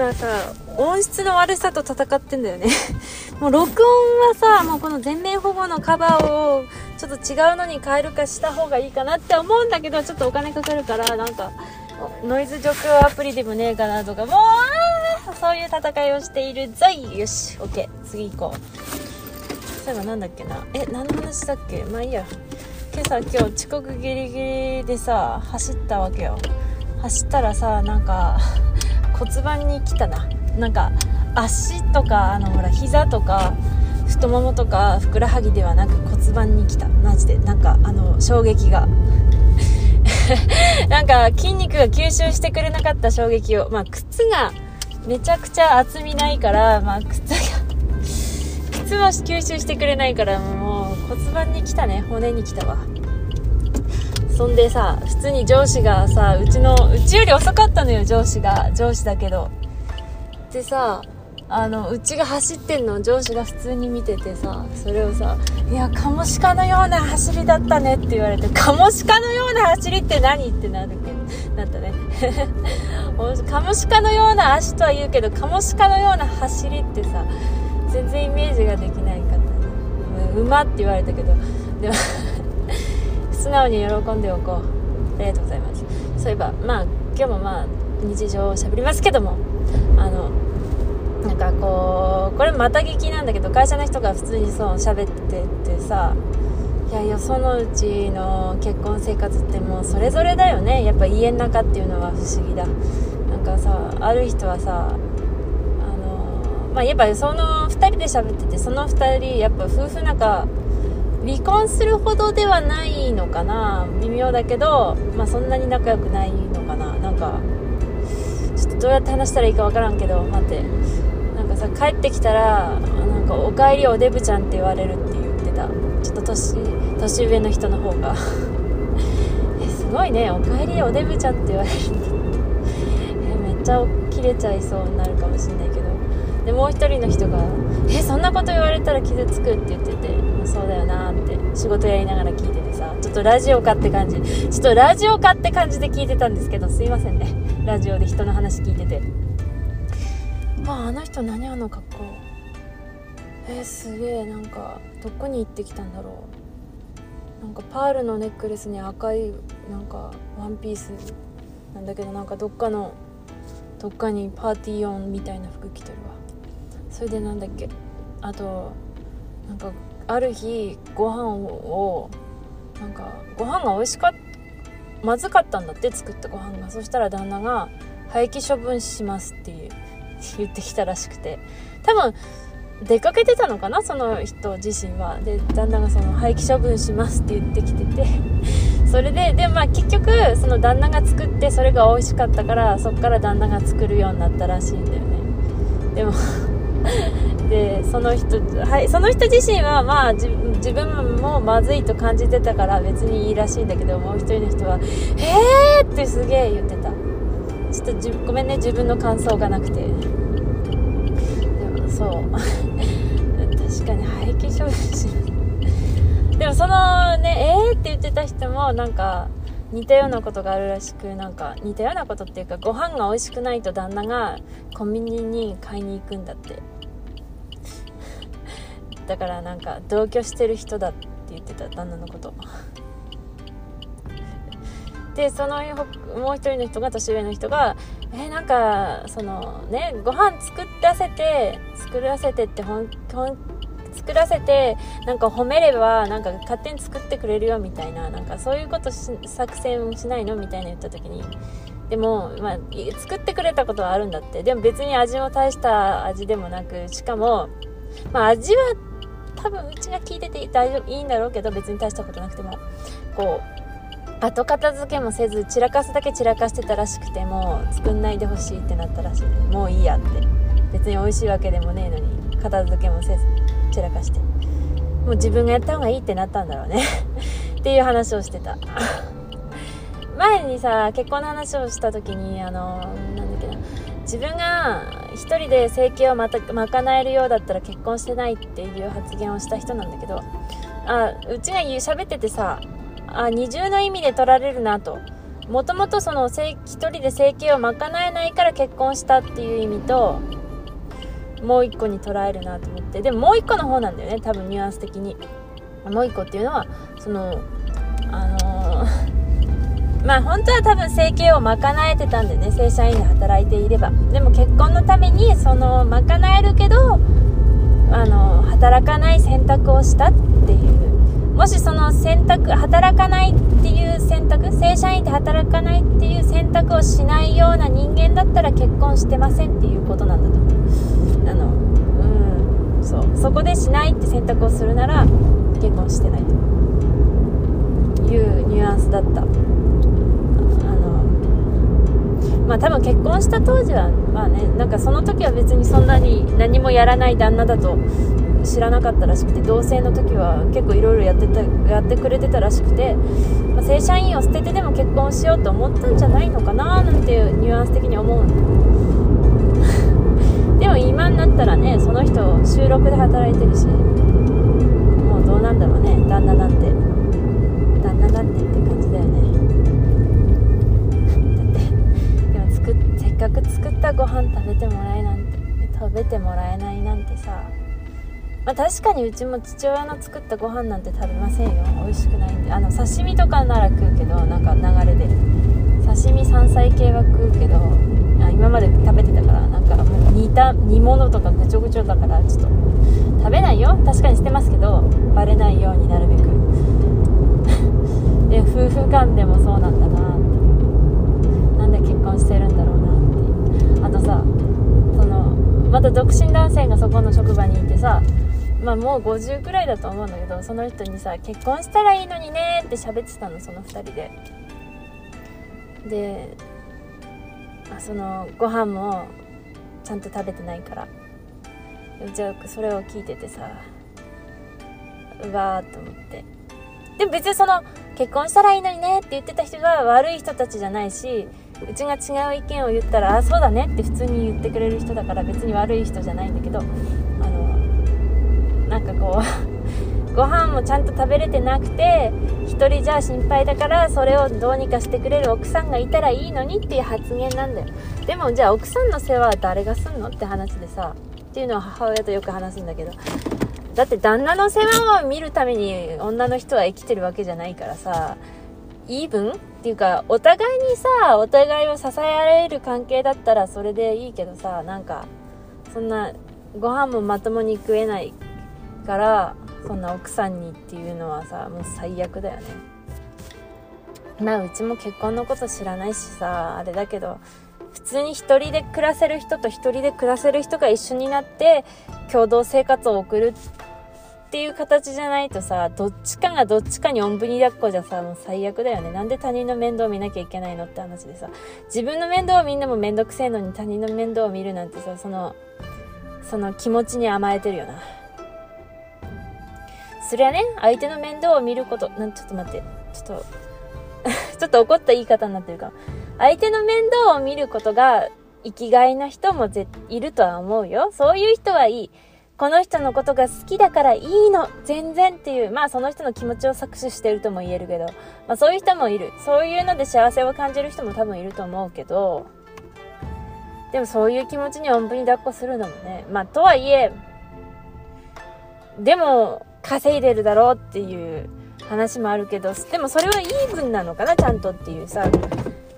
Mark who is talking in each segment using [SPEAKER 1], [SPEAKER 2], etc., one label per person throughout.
[SPEAKER 1] 今さ音質の悪さと戦ってんだよね。もう録音はさもうこの全面保護のカバーをちょっと違うのに変えるかした方がいいかなって思うんだけどちょっとお金かかるからなんかノイズ除去アプリでもねえかなとかもうそういう戦いをしているぞい。よし OK 次行こう。そういえばなんだっけな。え何の話だっけ？まあいいや。今朝今日遅刻ギリギリでさ走ったわけよ。走ったらさなんか骨盤に来たな。なんか足とかあのほら膝とか太ももとかふくらはぎではなく骨盤に来た。マジで。なんかあの衝撃が。なんか筋肉が吸収してくれなかった衝撃を。まあ靴がめちゃくちゃ厚みないからまあ靴が 靴は吸収してくれないからもう骨盤に来たね。骨に来たわ。そんでさ普通に上司がさうちのうちより遅かったのよ上司が。上司だけど。でさあのうちが走ってんの。上司が普通に見ててさそれをさ「いやカモシカのような走りだったね」って言われて「カモシカのような走りって何?」ってなるけどなったね。カモシカのような足とは言うけどカモシカのような走りってさ全然イメージができないかったね。馬って言われたけど。でも素直に喜んでおこう。ありがとうございます。そういえばまあ今日もまあ日常をしゃべりますけどもあのなんかこうこれまた聞きなんだけど会社の人が普通にそう喋っててさいやよそのうちの結婚生活ってもうそれぞれだよね。やっぱ家の中っていうのは不思議だ。なんかさある人はさあのまあやっぱその2人で喋っててその2人やっぱ夫婦仲離婚するほどではないのかな。微妙だけど、まあ、そんなに仲良くないのかな。なんかちょっとどうやって話したらいいかわからんけど待って。なんかさ帰ってきたらなんか「おかえりおデブちゃん」って言われるって言ってた。ちょっと年年上の人の方が。えすごいね「おかえりおデブちゃん」って言われるってえめっちゃ切れちゃいそうになるかもしれないけど。でもう一人の人が「えそんなこと言われたら傷つく」って言ってて「まあそうだよな」って仕事やりながら聞いててさちょっとラジオかって感じ。ちょっとラジオかって感じで聞いてたんですけどすいませんね。ラジオで人の話聞いてて。ああの人何あの格好。えー、すげえなんかどこに行ってきたんだろう。なんかパールのネックレスに赤いなんかワンピース。なんだけどなんかどっかのどっかにパーティーオンみたいな服着てるわ。それでなんだっけ？あとなんかある日ご飯をなんかご飯が美味しかったまずかったんだって作ったご飯が。そしたら旦那が廃棄処分しますっていう言ってきたらしくて。多分出かけてたのかな？その人自身は。で旦那がその廃棄処分しますって言ってきてて。それででまあ結局その旦那が作ってそれが美味しかったからそっから旦那が作るようになったらしいんだよね。でもでその人、はい、その人自身はまあ自分もまずいと感じてたから別にいいらしいんだけどもう一人の人は「えー!」ってすげえ言ってた。ちょっとじごめんね自分の感想がなくて。でもそう。確かに廃棄処分しでもそのねえーって言ってた人もなんか似たようなことがあるらしくなんか似たようなことっていうかご飯が美味しくないと旦那がコンビニに買いに行くんだって。だからなんか同居してる人だって言ってた旦那のこと。でそのもう一人の人が年上の人がえー、なんかそのねご飯作らせて作らせてってほんほん作らせてなんか褒めればなんか勝手に作ってくれるよみたいななんかそういうこと作戦しないのみたいな言った時に。でも、まあ、作ってくれたことはあるんだって。でも別に味も大した味でもなくしかも、まあ、味は多分うちが聞いてて大丈夫いいんだろうけど別に大したことなくても。こう後片付けもせず散らかすだけ散らかしてたらしくても作んないでほしいってなったらしい。もういいやって。別に美味しいわけでもねえのに片付けもせず散らかして。もう自分がやった方がいいってなったんだろうね。っていう話をしてた。前にさ結婚の話をした時にあの自分が一人で生計をまた賄えるようだったら結婚してないっていう発言をした人なんだけどあうちが言う喋っててさあ二重の意味で取られるなと。もともとその一人で生計を賄えないから結婚したっていう意味ともう一個に捉えるなと思って。でももう一個の方なんだよね多分ニュアンス的に。もう一個っていうのはそのあの、まあ本当は多分生計を賄えてたんでね正社員で働いていれば。でも結婚のためにその賄えるけどあの働かない選択をしたっていう。もしその選択働かないっていう選択正社員で働かないっていう選択をしないような人間だったら結婚してませんっていうことなんだと思う。あのうんそう。そこでしないって選択をするなら結婚してないというニュアンスだった。まあ多分結婚した当時はまあねなんかその時は別にそんなに何もやらない旦那だと知らなかったらしくて同棲の時は結構いろいろやってたやってくれてたらしくて、まあ、正社員を捨ててでも結婚しようと思ったんじゃないのかななんていうニュアンス的に思う でも今になったらねその人収録で働いてるしもうどうなんだろうね旦那なんて。てもらえないなんてさまあ、確かにうちも父親の作ったご飯なんて食べませんよ。美味しくないんで。あの刺身とかなら食うけどなんか流れで刺身山菜系は食うけどあ今まで食べてたからなんかもう煮た煮物とかぐちょぐちょだからちょっと食べないよ。確かにしてますけどバレないようになるべく。で夫婦間でもそうなんだな。っていうなんで結婚してるんだろうなっていうあとさそのまた独身男性がそこの職場にいてさまあもう50くらいだと思うんだけどその人にさ結婚したらいいのにねって喋ってたのその2人で。であそのご飯もちゃんと食べてないから。じゃあそれを聞いててさうわーと思って。でも別にその結婚したらいいのにねって言ってた人が悪い人たちじゃないしうちが違う意見を言ったらあそうだねって普通に言ってくれる人だから別に悪い人じゃないんだけどあのなんかこう ご飯もちゃんと食べれてなくて1人じゃ心配だからそれをどうにかしてくれる奥さんがいたらいいのにっていう発言なんだよ。でもじゃあ奥さんの世話は誰がすんのって話でさっていうのは母親とよく話すんだけどだって旦那の世話を見るために女の人は生きてるわけじゃないからさイーブンっていうかお互いにさお互いを支えられる関係だったらそれでいいけどさなんかそんなご飯もまともに食えないからそんな奥さんにっていうのはさもう最悪だよね。まあうちも結婚のこと知らないしさあれだけど普通に一人で暮らせる人と一人で暮らせる人が一緒になって共同生活を送るっていう形じゃないとさどっちかがどっちかにおんぶに抱っこじゃさもう最悪だよね。なんで他人の面倒を見なきゃいけないのって話でさ。自分の面倒をみんなも面倒くせえのに他人の面倒を見るなんてさそのその気持ちに甘えてるよな。そりゃね、相手の面倒を見ること、なんちょっと待って、ちょっと ちょっと怒った言い方になってるか相手の面倒を見ることが生きがいな人もぜいるとは思うよ。そういう人はいい。この人のことが好きだからいいの、全然っていう、まあその人の気持ちを搾取してるとも言えるけど、まあそういう人もいる。そういうので幸せを感じる人も多分いると思うけど、でもそういう気持ちにおんぶに抱っこするのもね、まあとはいえ、でも、稼いでるだろうっていう話もあるけどでもそれはいい分なのかなちゃんとっていうさ。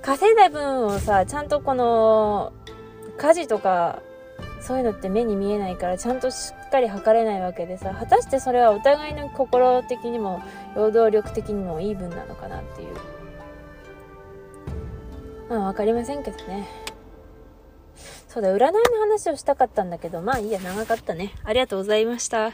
[SPEAKER 1] 稼いだ分をさちゃんとこの家事とかそういうのって目に見えないからちゃんとしっかり測れないわけでさ果たしてそれはお互いの心的にも労働力的にもいい分なのかなっていう。まあ分かりませんけどね。そうだ占いの話をしたかったんだけどまあいいや長かったね。ありがとうございました。